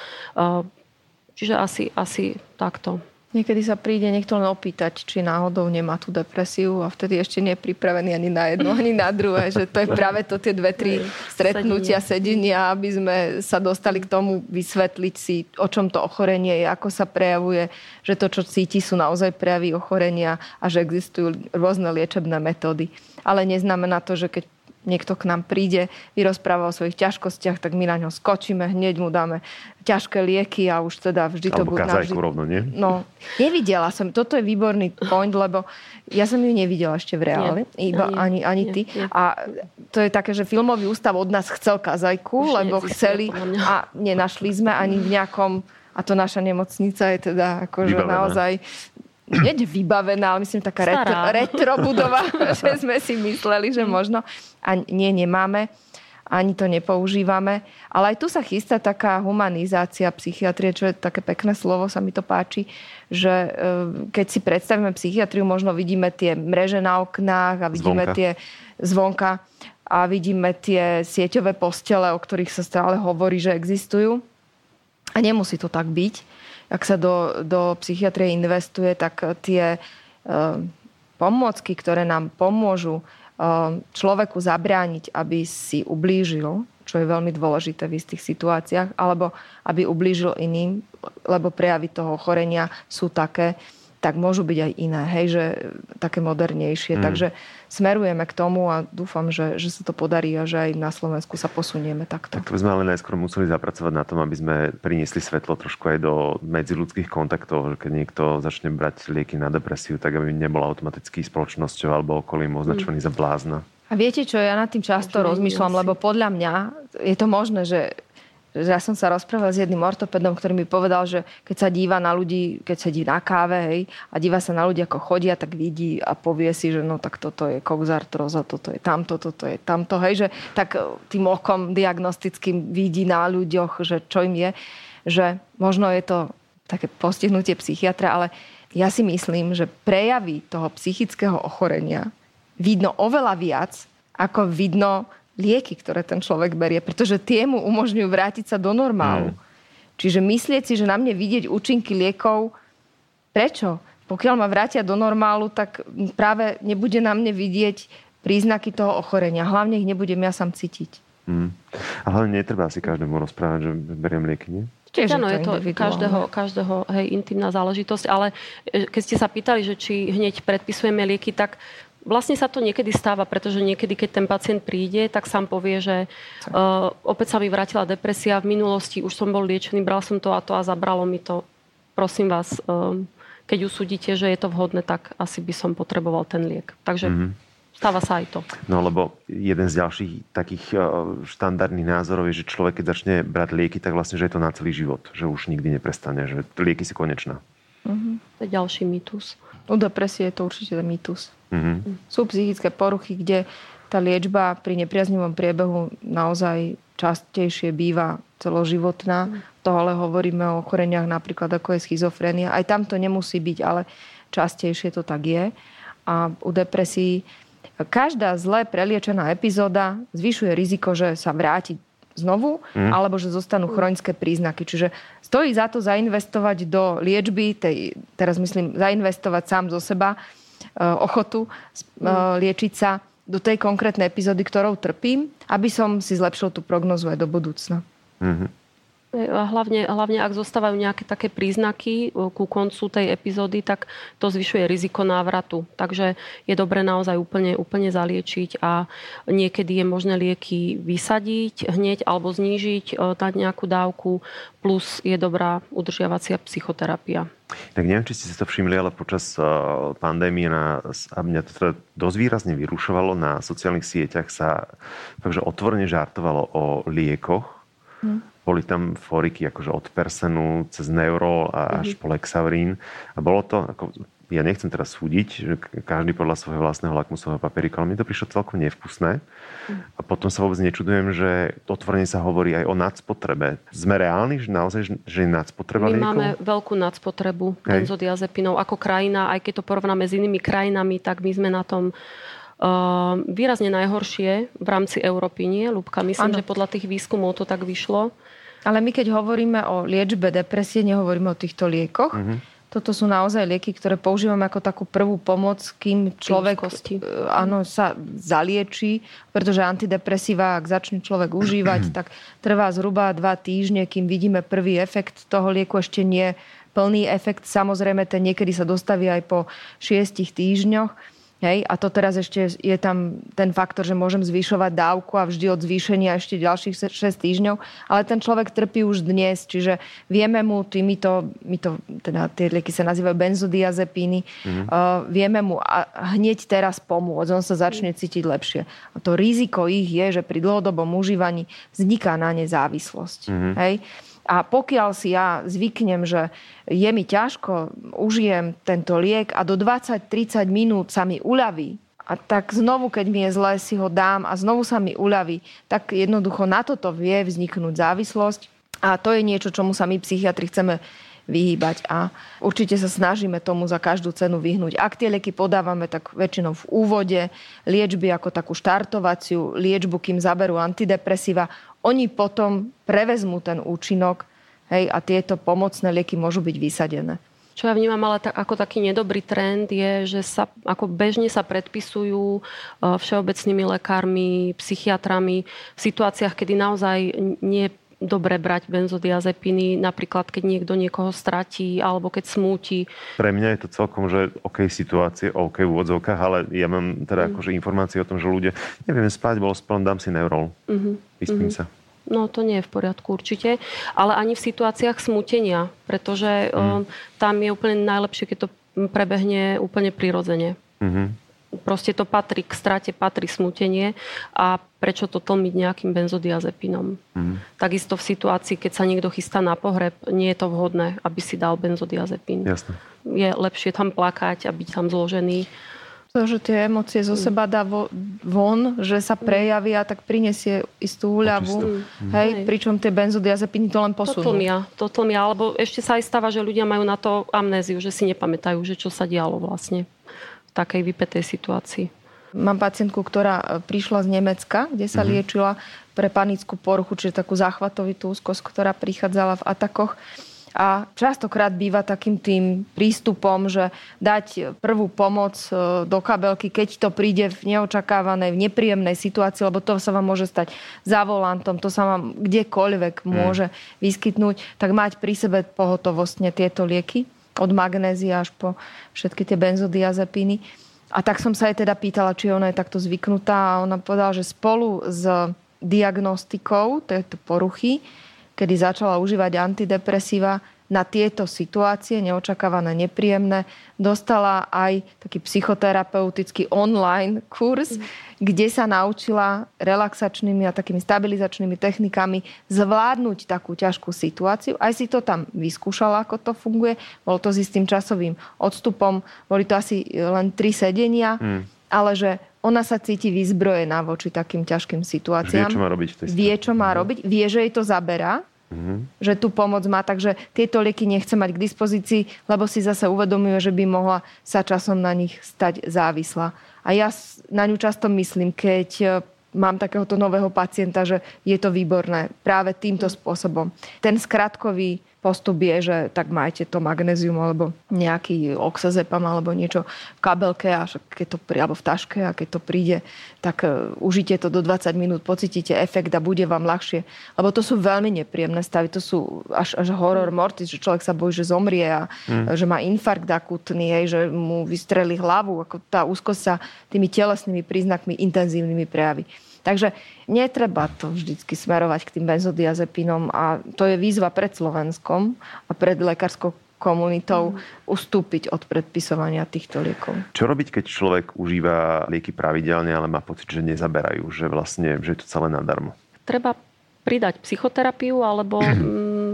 čiže asi, asi takto. Niekedy sa príde niekto len opýtať, či náhodou nemá tú depresiu a vtedy ešte nie je pripravený ani na jedno, ani na druhé. Že to je práve to tie dve, tri stretnutia, sedenia, aby sme sa dostali k tomu vysvetliť si, o čom to ochorenie je, ako sa prejavuje, že to, čo cíti, sú naozaj prejavy ochorenia a že existujú rôzne liečebné metódy. Ale neznamená to, že keď niekto k nám príde, vyrozpráva o svojich ťažkostiach, tak my na ňo skočíme, hneď mu dáme ťažké lieky a už teda vždy to bude navždy. rovno, nie? No, nevidela som. Toto je výborný point, lebo ja som ju nevidela ešte v reáli. Nie, iba ani, ani nie, ty. Nie. A to je také, že filmový ústav od nás chcel kazajku, už lebo chceli a nenašli sme ani v nejakom a to naša nemocnica je teda akože naozaj nie vybavená, ale myslím taká retro, retro budova, že sme si mysleli, že možno. A nie, nemáme ani to nepoužívame. Ale aj tu sa chystá taká humanizácia psychiatrie, čo je také pekné slovo, sa mi to páči, že e, keď si predstavíme psychiatriu, možno vidíme tie mreže na oknách a vidíme zvonka. tie zvonka a vidíme tie sieťové postele, o ktorých sa stále hovorí, že existujú. A nemusí to tak byť ak sa do, do psychiatrie investuje, tak tie uh, pomôcky, ktoré nám pomôžu uh, človeku zabrániť, aby si ublížil, čo je veľmi dôležité v istých situáciách, alebo aby ublížil iným, lebo prejavy toho ochorenia sú také, tak môžu byť aj iné, hej, že také modernejšie. Mm. Takže smerujeme k tomu a dúfam, že, že sa to podarí a že aj na Slovensku sa posunieme takto. Tak to by sme ale najskôr museli zapracovať na tom, aby sme priniesli svetlo trošku aj do medziludských kontaktov, že keď niekto začne brať lieky na depresiu, tak aby nebol automaticky spoločnosťou alebo okolím označovaný mm. za blázna. A viete čo, ja nad tým často rozmýšľam, lebo podľa mňa je to možné, že že ja som sa rozprávala s jedným ortopedom, ktorý mi povedal, že keď sa díva na ľudí, keď sedí na káve hej, a díva sa na ľudí, ako chodia, tak vidí a povie si, že no tak toto je koxartroza, toto je tamto, toto je tamto. Hej, že tak e, tým okom diagnostickým vidí na ľuďoch, že čo im je. Že možno je to také postihnutie psychiatra, ale ja si myslím, že prejavy toho psychického ochorenia vidno oveľa viac, ako vidno lieky, ktoré ten človek berie, pretože tie mu umožňujú vrátiť sa do normálu. Mm. Čiže myslieť si, že na mne vidieť účinky liekov, prečo? Pokiaľ ma vrátia do normálu, tak práve nebude na mne vidieť príznaky toho ochorenia. Hlavne ich nebudem ja sám cítiť. Mm. A hlavne netreba si každému rozprávať, že beriem lieky, nie? Tiež Áno, je to každého, každého hej, intimná záležitosť, ale e, keď ste sa pýtali, že či hneď predpisujeme lieky, tak Vlastne sa to niekedy stáva, pretože niekedy, keď ten pacient príde, tak sám povie, že uh, opäť sa mi vrátila depresia, v minulosti už som bol liečený, bral som to a to a zabralo mi to. Prosím vás, uh, keď usúdite, že je to vhodné, tak asi by som potreboval ten liek. Takže mm-hmm. Stáva sa aj to. No lebo jeden z ďalších takých štandardných názorov je, že človek, keď začne brať lieky, tak vlastne, že je to na celý život. Že už nikdy neprestane, že lieky sú konečná. Mm-hmm. To je ďalší mýtus. U depresie je to určite mýtus. Mm-hmm. Sú psychické poruchy, kde tá liečba pri nepriaznivom priebehu naozaj častejšie býva celoživotná. Mm. To ale hovoríme o ochoreniach napríklad ako je schizofrenia. Aj tam to nemusí byť, ale častejšie to tak je. A u depresí každá zle preliečená epizóda zvyšuje riziko, že sa vráti znovu, mm. alebo že zostanú chronické príznaky. Čiže stojí za to zainvestovať do liečby, tej, teraz myslím, zainvestovať sám zo seba ochotu mm. liečiť sa do tej konkrétnej epizódy, ktorou trpím, aby som si zlepšil tú prognozu aj do budúcna. Mm-hmm. Hlavne, hlavne ak zostávajú nejaké také príznaky e, ku koncu tej epizódy, tak to zvyšuje riziko návratu. Takže je dobre naozaj úplne, úplne zaliečiť a niekedy je možné lieky vysadiť hneď alebo znížiť, e, dať nejakú dávku, plus je dobrá udržiavacia psychoterapia. Tak neviem, či ste si to všimli, ale počas e, pandémie na, a mňa to teda dosť výrazne vyrušovalo na sociálnych sieťach sa takže otvorene žartovalo o liekoch. Hmm boli tam fóriky akože od Persenu cez Neurol a až mm-hmm. po Lexaurín. A bolo to, ako, ja nechcem teraz súdiť, že každý podľa svojho vlastného lakmusového papierika, ale mi to prišlo celkom nevkusné. Mm. A potom sa vôbec nečudujem, že otvorene sa hovorí aj o nadspotrebe. Sme reálni, že naozaj, že je nadspotreba My liekov? máme veľkú nadspotrebu benzodiazepinov ako krajina, aj keď to porovnáme s inými krajinami, tak my sme na tom Uh, výrazne najhoršie v rámci Európy, nie? Lubka, myslím, ano. že podľa tých výskumov to tak vyšlo. Ale my keď hovoríme o liečbe depresie, nehovoríme o týchto liekoch. Mm-hmm. Toto sú naozaj lieky, ktoré používame ako takú prvú pomoc, kým človek e, áno, sa zaliečí, pretože antidepresíva, ak začne človek užívať, tak trvá zhruba dva týždne, kým vidíme prvý efekt toho lieku, ešte nie plný efekt. Samozrejme, ten niekedy sa dostaví aj po šiestich týždňoch. Hej? A to teraz ešte je tam ten faktor, že môžem zvyšovať dávku a vždy od zvýšenia ešte ďalších 6 týždňov, ale ten človek trpí už dnes, čiže vieme mu týmito, my to, teda tie lieky sa nazývajú benzodiazepíny, mm-hmm. uh, vieme mu a hneď teraz pomôcť, on sa začne cítiť lepšie. A to riziko ich je, že pri dlhodobom užívaní vzniká na ne závislosť. Mm-hmm. Hej? A pokiaľ si ja zvyknem, že je mi ťažko, užijem tento liek a do 20-30 minút sa mi uľaví, a tak znovu, keď mi je zle, si ho dám a znovu sa mi uľaví, tak jednoducho na toto vie vzniknúť závislosť. A to je niečo, čomu sa my psychiatri chceme vyhýbať a určite sa snažíme tomu za každú cenu vyhnúť. Ak tie lieky podávame, tak väčšinou v úvode liečby ako takú štartovaciu liečbu, kým zaberú antidepresíva, oni potom prevezmú ten účinok hej, a tieto pomocné lieky môžu byť vysadené. Čo ja vnímam ale ako taký nedobrý trend je, že sa ako bežne sa predpisujú e, všeobecnými lekármi, psychiatrami v situáciách, kedy naozaj nie dobre brať benzodiazepiny, napríklad keď niekto niekoho stratí alebo keď smúti. Pre mňa je to celkom, že OK situácie, OK v úvodzovkách, ale ja mám teda mm. akože informácie o tom, že ľudia, neviem spať, bol spom, dám si neurol. Mm-hmm. Vyspím mm-hmm. sa. No to nie je v poriadku určite, ale ani v situáciách smutenia, pretože mm. um, tam je úplne najlepšie, keď to prebehne úplne prirodzene. Mm-hmm proste to patrí k strate, patrí smutenie a prečo to tlmiť nejakým benzodiazepinom. Mm. Takisto v situácii, keď sa niekto chystá na pohreb, nie je to vhodné, aby si dal benzodiazepín. Jasne. Je lepšie tam plakať a byť tam zložený. To, že tie emócie zo seba dá von, že sa prejavia, tak prinesie istú úľavu. Mm. Hej, pričom tie benzodiazepiny to len posunú. To tlmia, to tlmia, alebo ešte sa aj stáva, že ľudia majú na to amnéziu, že si nepamätajú, že čo sa dialo vlastne takej vypetej situácii. Mám pacientku, ktorá e, prišla z Nemecka, kde sa mm-hmm. liečila pre panickú poruchu, čiže takú záchvatovitú úzkosť, ktorá prichádzala v atakoch. A častokrát býva takým tým prístupom, že dať prvú pomoc e, do kabelky, keď to príde v neočakávanej, v nepríjemnej situácii, lebo to sa vám môže stať za volantom, to sa vám kdekoľvek mhm. môže vyskytnúť, tak mať pri sebe pohotovostne tieto lieky od magnézia až po všetky tie benzodiazepíny. A tak som sa jej teda pýtala, či ona je takto zvyknutá a ona povedala, že spolu s diagnostikou tejto poruchy, kedy začala užívať antidepresíva, na tieto situácie, neočakávané, nepríjemné, dostala aj taký psychoterapeutický online kurz, mm. kde sa naučila relaxačnými a takými stabilizačnými technikami zvládnuť takú ťažkú situáciu. Aj si to tam vyskúšala, ako to funguje. Bolo to s istým časovým odstupom. Boli to asi len tri sedenia, mm. ale že ona sa cíti vyzbrojená voči takým ťažkým situáciám. Vie, čo má robiť v tej Vie, čo má mhm. robiť. Vie, že jej to zaberá Mm-hmm. Že tú pomoc má, takže tieto lieky nechce mať k dispozícii, lebo si zase uvedomuje, že by mohla sa časom na nich stať závislá. A ja na ňu často myslím, keď e, mám takéhoto nového pacienta, že je to výborné práve týmto spôsobom. Ten skratkový postup je, že tak majte to magnézium alebo nejaký oxazepam alebo niečo v kabelke a keď to, alebo v taške a keď to príde, tak uh, užite to do 20 minút, pocítite efekt a bude vám ľahšie. Lebo to sú veľmi nepríjemné stavy, to sú až, až horor mortis, že človek sa bojí, že zomrie a mm. že má infarkt akutný, hej, že mu vystrelí hlavu. Ako tá úzkosť sa tými telesnými príznakmi intenzívnymi prejaví. Takže netreba to vždycky smerovať k tým benzodiazepinom a to je výzva pred Slovenskom a pred lekárskou komunitou ustúpiť od predpisovania týchto liekov. Čo robiť, keď človek užíva lieky pravidelne, ale má pocit, že nezaberajú, že vlastne že je to celé nadarmo? Treba pridať psychoterapiu alebo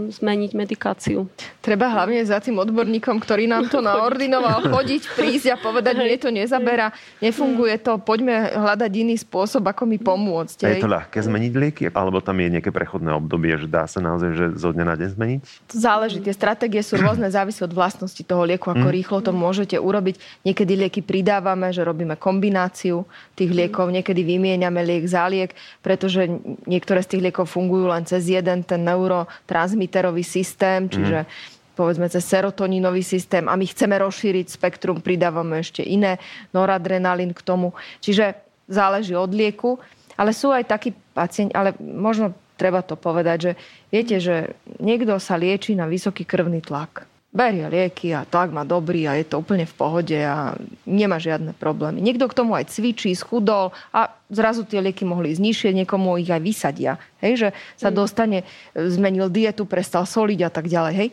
zmeniť medikáciu. Treba hlavne za tým odborníkom, ktorý nám to naordinoval, chodiť, prísť a povedať, že to nezabera, nefunguje to, poďme hľadať iný spôsob, ako mi pomôcť. A je to ľahké zmeniť lieky? Alebo tam je nejaké prechodné obdobie, že dá sa naozaj že zo dňa na deň zmeniť? Záleží. Tie stratégie sú rôzne, závisí od vlastnosti toho lieku, ako mm. rýchlo to môžete urobiť. Niekedy lieky pridávame, že robíme kombináciu tých liekov, niekedy vymieňame liek za liek, pretože niektoré z tých liekov fungujú len cez jeden ten neurotransmiter receptorový systém, čiže mm. povedzme cez serotonínový systém a my chceme rozšíriť spektrum, pridávame ešte iné, noradrenalín k tomu. Čiže záleží od lieku, ale sú aj takí pacienti, ale možno treba to povedať, že viete, že niekto sa lieči na vysoký krvný tlak berie lieky a tlak má dobrý a je to úplne v pohode a nemá žiadne problémy. Niekto k tomu aj cvičí, schudol a zrazu tie lieky mohli ísť nižšie, niekomu ich aj vysadia. Hej, že sa mm. dostane, zmenil dietu, prestal soliť a tak ďalej. Hej.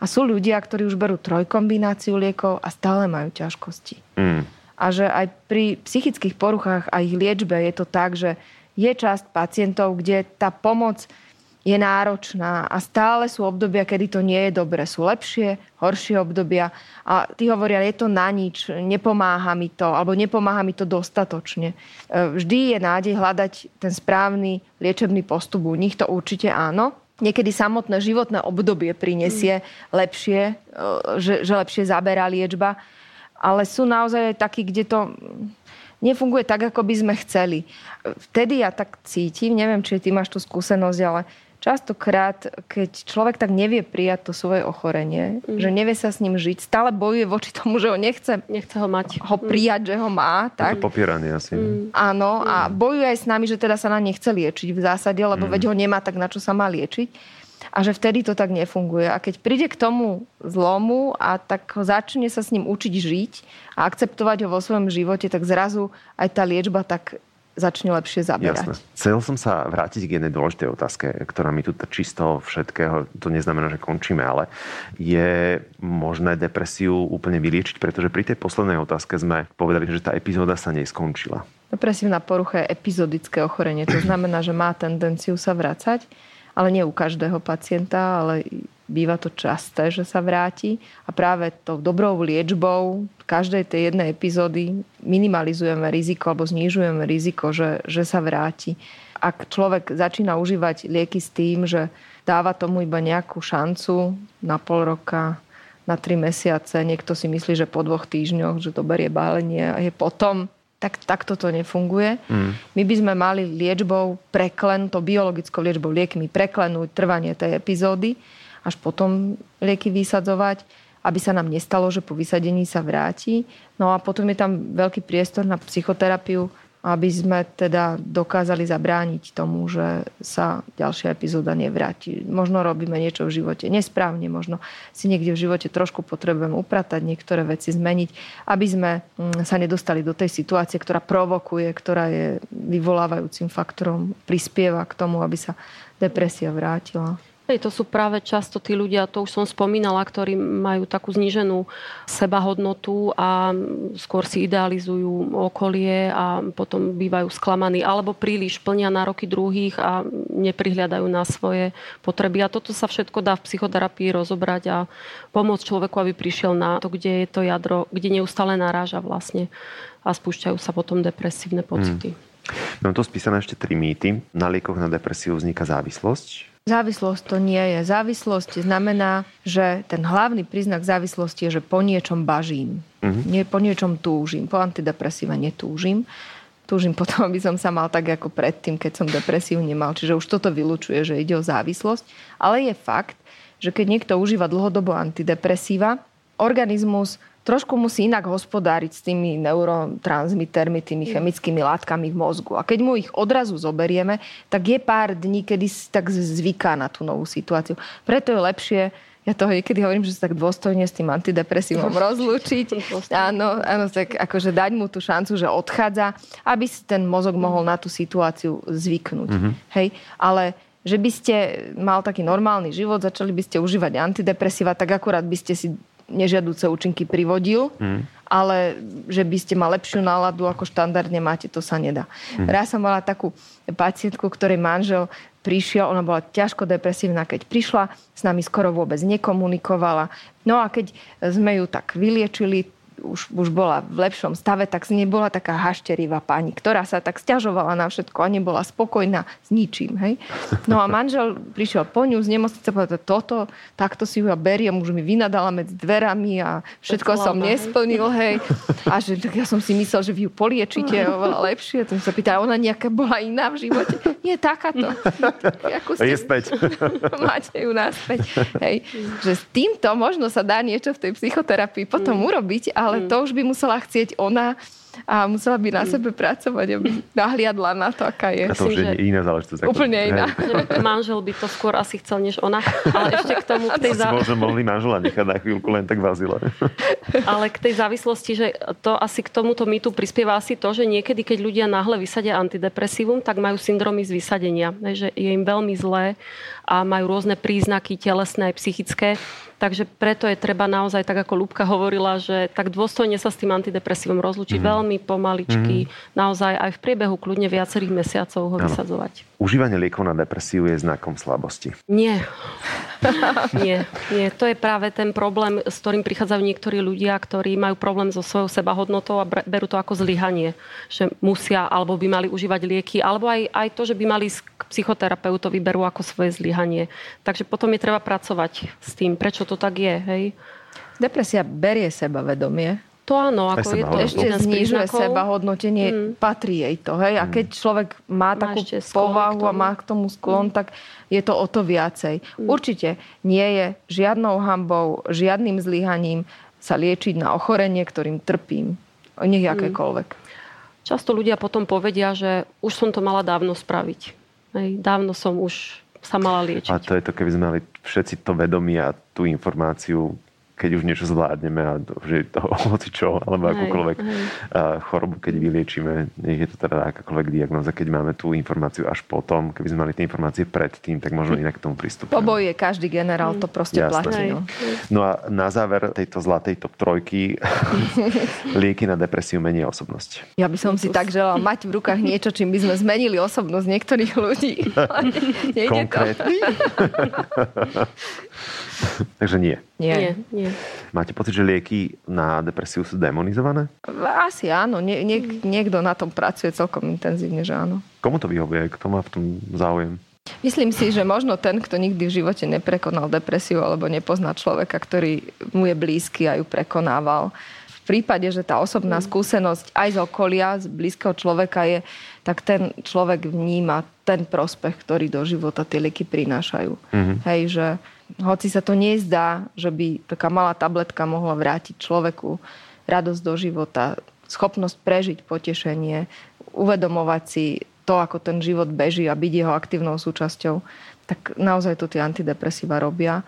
A sú ľudia, ktorí už berú trojkombináciu liekov a stále majú ťažkosti. Mm. A že aj pri psychických poruchách a ich liečbe je to tak, že je časť pacientov, kde tá pomoc je náročná a stále sú obdobia, kedy to nie je dobre. Sú lepšie, horšie obdobia a tí hovoria, je to na nič, nepomáha mi to, alebo nepomáha mi to dostatočne. E, vždy je nádej hľadať ten správny liečebný postup. U nich to určite áno. Niekedy samotné životné obdobie prinesie lepšie, e, že, že lepšie zaberá liečba, ale sú naozaj aj takí, kde to nefunguje tak, ako by sme chceli. Vtedy ja tak cítim, neviem, či ty máš tú skúsenosť, ale častokrát, keď človek tak nevie prijať to svoje ochorenie, mm. že nevie sa s ním žiť, stále bojuje voči tomu, že ho nechce, nechce ho mať. Ho prijať, mm. že ho má. Tak? To popieranie asi. Mm. Áno, mm. a bojuje aj s nami, že teda sa na nechce liečiť v zásade, lebo mm. veď ho nemá, tak na čo sa má liečiť. A že vtedy to tak nefunguje. A keď príde k tomu zlomu a tak ho začne sa s ním učiť žiť a akceptovať ho vo svojom živote, tak zrazu aj tá liečba tak začne lepšie zaberať. Jasné. Chcel som sa vrátiť k jednej dôležitej otázke, ktorá mi tu trčí z toho všetkého. To neznamená, že končíme, ale je možné depresiu úplne vyliečiť, pretože pri tej poslednej otázke sme povedali, že tá epizóda sa neskončila. Depresívna porucha je epizodické ochorenie. To znamená, že má tendenciu sa vracať, ale nie u každého pacienta, ale býva to časté, že sa vráti a práve tou dobrou liečbou každej tej jednej epizódy minimalizujeme riziko alebo znižujeme riziko, že, že sa vráti. Ak človek začína užívať lieky s tým, že dáva tomu iba nejakú šancu na pol roka, na tri mesiace, niekto si myslí, že po dvoch týždňoch, že to berie bálenie a je potom, tak takto to nefunguje. Mm. My by sme mali liečbou preklenúť, to biologickou liečbou liekmi preklenúť trvanie tej epizódy až potom lieky vysadzovať, aby sa nám nestalo, že po vysadení sa vráti. No a potom je tam veľký priestor na psychoterapiu, aby sme teda dokázali zabrániť tomu, že sa ďalšia epizóda nevráti. Možno robíme niečo v živote nesprávne, možno si niekde v živote trošku potrebujeme upratať, niektoré veci zmeniť, aby sme mm, sa nedostali do tej situácie, ktorá provokuje, ktorá je vyvolávajúcim faktorom, prispieva k tomu, aby sa depresia vrátila. To sú práve často tí ľudia, to už som spomínala, ktorí majú takú zníženú sebahodnotu a skôr si idealizujú okolie a potom bývajú sklamaní alebo príliš plnia nároky druhých a neprihľadajú na svoje potreby. A toto sa všetko dá v psychoterapii rozobrať a pomôcť človeku, aby prišiel na to, kde je to jadro, kde neustále naráža vlastne a spúšťajú sa potom depresívne pocity. Hmm. Mám to spísané ešte tri mýty. Na liekoch na depresiu vzniká závislosť. Závislosť to nie je. Závislosť znamená, že ten hlavný príznak závislosti je, že po niečom bažím. Uh-huh. Nie, po niečom túžim. Po antidepresíve netúžim. túžim potom, aby som sa mal tak ako predtým, keď som depresiu nemal. Čiže už toto vylučuje, že ide o závislosť. Ale je fakt, že keď niekto užíva dlhodobo antidepresíva, organizmus trošku musí inak hospodáriť s tými neurotransmitermi, tými chemickými látkami v mozgu. A keď mu ich odrazu zoberieme, tak je pár dní, kedy si tak zvyká na tú novú situáciu. Preto je lepšie ja toho niekedy hovorím, že sa tak dôstojne s tým antidepresívom rozlúčiť. Áno, áno, tak akože dať mu tú šancu, že odchádza, aby si ten mozog mohol na tú situáciu zvyknúť. Mm-hmm. Hej, ale že by ste mal taký normálny život, začali by ste užívať antidepresíva, tak akurát by ste si nežiaduce účinky privodil, mm. ale že by ste mali lepšiu náladu ako štandardne máte, to sa nedá. Mm. Raz som mala takú pacientku, ktorej manžel prišiel, ona bola ťažko depresívna, keď prišla, s nami skoro vôbec nekomunikovala. No a keď sme ju tak vyliečili, už, už bola v lepšom stave, tak z nej bola taká hašterivá pani, ktorá sa tak stiažovala na všetko a nebola spokojná s ničím. Hej? No a manžel prišiel po ňu z nemocnice a povedal, toto, takto si ju ja beriem, už mi vynadala medzi dverami a všetko som nesplnil. Hej. A že tak ja som si myslel, že vy ju poliečite oveľa lepšie. To sa pýta, ona nejaká bola iná v živote. Nie, takáto. Ste... Je späť. Máte ju naspäť. Hej. Že s týmto možno sa dá niečo v tej psychoterapii potom mm. urobiť, ale ale mm. to už by musela chcieť ona a musela by na mm. sebe pracovať, aby nahliadla na to, aká je. A to už je iná záležitosť. Úplne iná. Manžel by to skôr asi chcel, než ona. Ale ešte k tomu... K tej zá... Možno mohli manžela nechať na chvíľku len tak vazile. Ale k tej závislosti, že to asi k tomuto mýtu prispieva asi to, že niekedy, keď ľudia náhle vysadia antidepresívum, tak majú syndromy z vysadenia. Že je im veľmi zlé a majú rôzne príznaky telesné aj psychické Takže preto je treba naozaj, tak ako Lúbka hovorila, že tak dôstojne sa s tým antidepresívom rozlučiť mm. veľmi pomaličky, mm. naozaj aj v priebehu kľudne viacerých mesiacov ho ano. vysadzovať. Užívanie liekov na depresiu je znakom slabosti. Nie. nie, nie. To je práve ten problém, s ktorým prichádzajú niektorí ľudia, ktorí majú problém so svojou sebahodnotou a berú to ako zlyhanie. Že musia alebo by mali užívať lieky, alebo aj, aj to, že by mali k psychoterapeutovi berú ako svoje zlyhanie. Takže potom je treba pracovať s tým, prečo to tak je, hej? Depresia berie sebavedomie. To áno, ako je to ešte znižuje seba hodnotenie, mm. patrí jej to. Hej? A mm. keď človek má, má takú povahu a má k tomu sklon, mm. tak je to o to viacej. Mm. Určite nie je žiadnou hambou, žiadnym zlyhaním sa liečiť na ochorenie, ktorým trpím. Nech mm. akékoľvek. Často ľudia potom povedia, že už som to mala dávno spraviť. Hej, dávno som už sa mala liečiť. A to je to, keby sme mali všetci to vedomie a tú informáciu keď už niečo zvládneme a že to hoci čo, alebo akúkoľvek hej. chorobu, keď vyliečíme, nech je to teda akákoľvek diagnoza, keď máme tú informáciu až potom, keby sme mali tie informácie predtým, tak možno inak k tomu pristúpime. Poboj je každý generál, to proste Jasne. platí. No. no a na záver tejto zlatej top trojky lieky na depresiu menia osobnosť. Ja by som si tak želal mať v rukách niečo, čím by sme zmenili osobnosť niektorých ľudí. Konkrétne. Takže nie. Nie. nie. nie. Máte pocit, že lieky na depresiu sú demonizované? Asi áno. Nie, nie, niekto na tom pracuje celkom intenzívne, že áno. Komu to vyhovuje? Kto má v tom záujem? Myslím si, že možno ten, kto nikdy v živote neprekonal depresiu alebo nepozná človeka, ktorý mu je blízky a ju prekonával. V prípade, že tá osobná mm. skúsenosť aj z okolia, z blízkeho človeka je, tak ten človek vníma ten prospech, ktorý do života tie lieky prinášajú. Mm-hmm. Hej, že hoci sa to nezdá, že by taká malá tabletka mohla vrátiť človeku radosť do života, schopnosť prežiť potešenie, uvedomovať si to, ako ten život beží a byť jeho aktívnou súčasťou, tak naozaj to tie antidepresíva robia.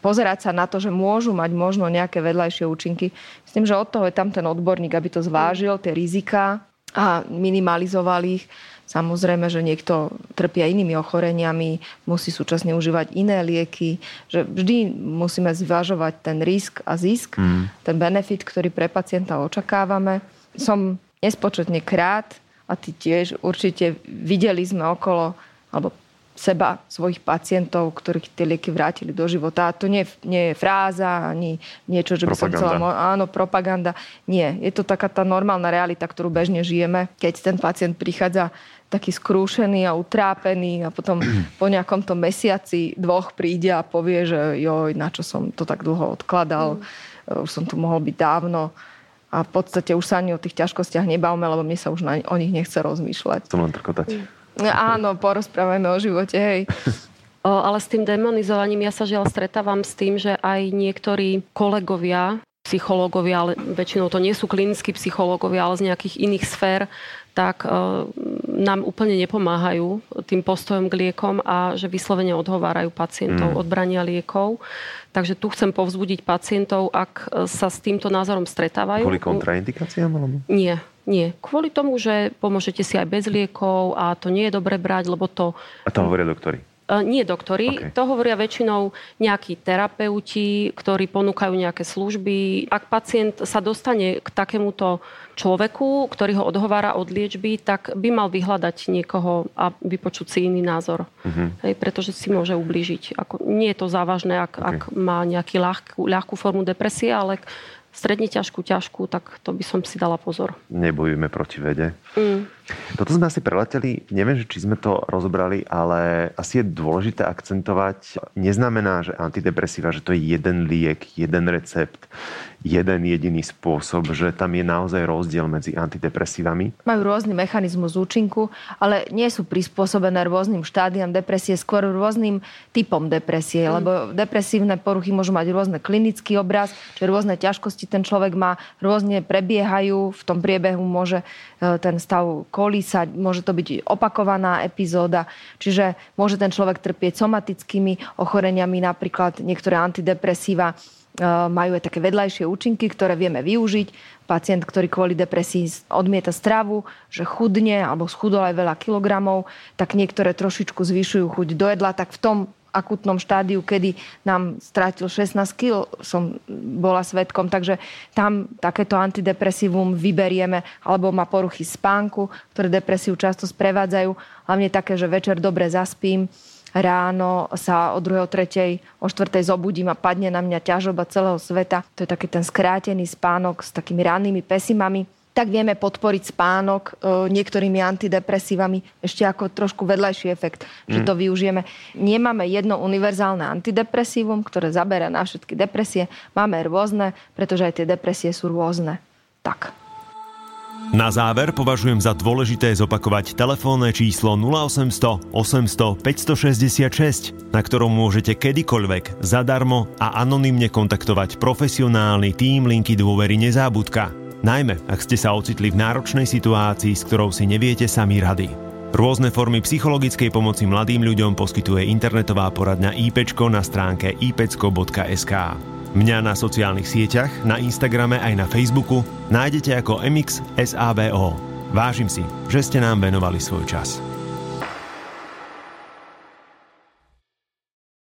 Pozerať sa na to, že môžu mať možno nejaké vedľajšie účinky. Myslím, že od toho je tam ten odborník, aby to zvážil, tie rizika a minimalizoval ich Samozrejme, že niekto trpia inými ochoreniami, musí súčasne užívať iné lieky, že vždy musíme zvažovať ten risk a zisk, mm. ten benefit, ktorý pre pacienta očakávame. Som nespočetne krát a ty tiež určite videli sme okolo, alebo seba, svojich pacientov, ktorých tie lieky vrátili do života. A to nie, nie je fráza, ani niečo, že by propaganda. som chcela... Áno, propaganda. Nie. Je to taká tá normálna realita, ktorú bežne žijeme. Keď ten pacient prichádza taký skrúšený a utrápený a potom po nejakom tom mesiaci dvoch príde a povie, že joj, na čo som to tak dlho odkladal, mm. už som tu mohol byť dávno. a v podstate už sa ani o tých ťažkostiach nebavme, lebo mne sa už na, o nich nechce rozmýšľať. Chcem len trkotať. Áno, porozprávajme o živote, hej. O, ale s tým demonizovaním ja sa žiaľ stretávam s tým, že aj niektorí kolegovia, psychológovia, ale väčšinou to nie sú klinickí psychológovia, ale z nejakých iných sfér, tak e, nám úplne nepomáhajú tým postojom k liekom a že vyslovene odhovárajú pacientov mm. od brania liekov. Takže tu chcem povzbudiť pacientov, ak sa s týmto názorom stretávajú. Kvôli kontraindikáciám? Alebo? Nie, nie. Kvôli tomu, že pomôžete si aj bez liekov a to nie je dobre brať, lebo to... A to hovoria doktori? E, nie doktori, okay. to hovoria väčšinou nejakí terapeuti, ktorí ponúkajú nejaké služby. Ak pacient sa dostane k takémuto človeku, ktorý ho odhovára od liečby, tak by mal vyhľadať niekoho a vypočuť si iný názor. Uh-huh. Hej, pretože si môže ublížiť. Ako, nie je to závažné, ak, okay. ak má nejakú ľahkú, ľahkú formu depresie, ale stredne ťažkú, ťažkú, tak to by som si dala pozor. Nebojujeme proti vede. Mm. Toto sme asi preleteli, neviem, či sme to rozobrali, ale asi je dôležité akcentovať, neznamená, že antidepresíva, že to je jeden liek, jeden recept, jeden jediný spôsob, že tam je naozaj rozdiel medzi antidepresívami? Majú rôzny mechanizmus účinku, ale nie sú prispôsobené rôznym štádiam depresie, skôr rôznym typom depresie, mm. lebo depresívne poruchy môžu mať rôzne klinický obraz, čiže rôzne ťažkosti ten človek má, rôzne prebiehajú, v tom priebehu môže ten stav kolísať, môže to byť opakovaná epizóda, čiže môže ten človek trpieť somatickými ochoreniami, napríklad niektoré antidepresíva Eh, majú aj také vedľajšie účinky, ktoré vieme využiť. Pacient, ktorý kvôli depresii odmieta stravu, že chudne alebo schudol aj veľa kilogramov, tak niektoré trošičku zvyšujú chuť do jedla, tak v tom akutnom štádiu, kedy nám strátil 16 kg, som bola svetkom, takže tam takéto antidepresívum vyberieme, alebo má poruchy spánku, ktoré depresiu často sprevádzajú, hlavne také, že večer dobre zaspím, ráno sa o 2. o 3. o 4. zobudím a padne na mňa ťažoba celého sveta. To je taký ten skrátený spánok s takými rannými pesimami tak vieme podporiť spánok e, niektorými antidepresívami ešte ako trošku vedľajší efekt, že to mm. využijeme. Nemáme jedno univerzálne antidepresívum, ktoré zabera na všetky depresie. Máme rôzne, pretože aj tie depresie sú rôzne. Tak. Na záver považujem za dôležité zopakovať telefónne číslo 0800 800 566, na ktorom môžete kedykoľvek zadarmo a anonymne kontaktovať profesionálny tým linky dôvery Nezábudka. Najmä, ak ste sa ocitli v náročnej situácii, s ktorou si neviete sami rady. Rôzne formy psychologickej pomoci mladým ľuďom poskytuje internetová poradňa IPčko na stránke ipecko.sk. Mňa na sociálnych sieťach, na Instagrame aj na Facebooku nájdete ako MX SAVO. Vážim si, že ste nám venovali svoj čas.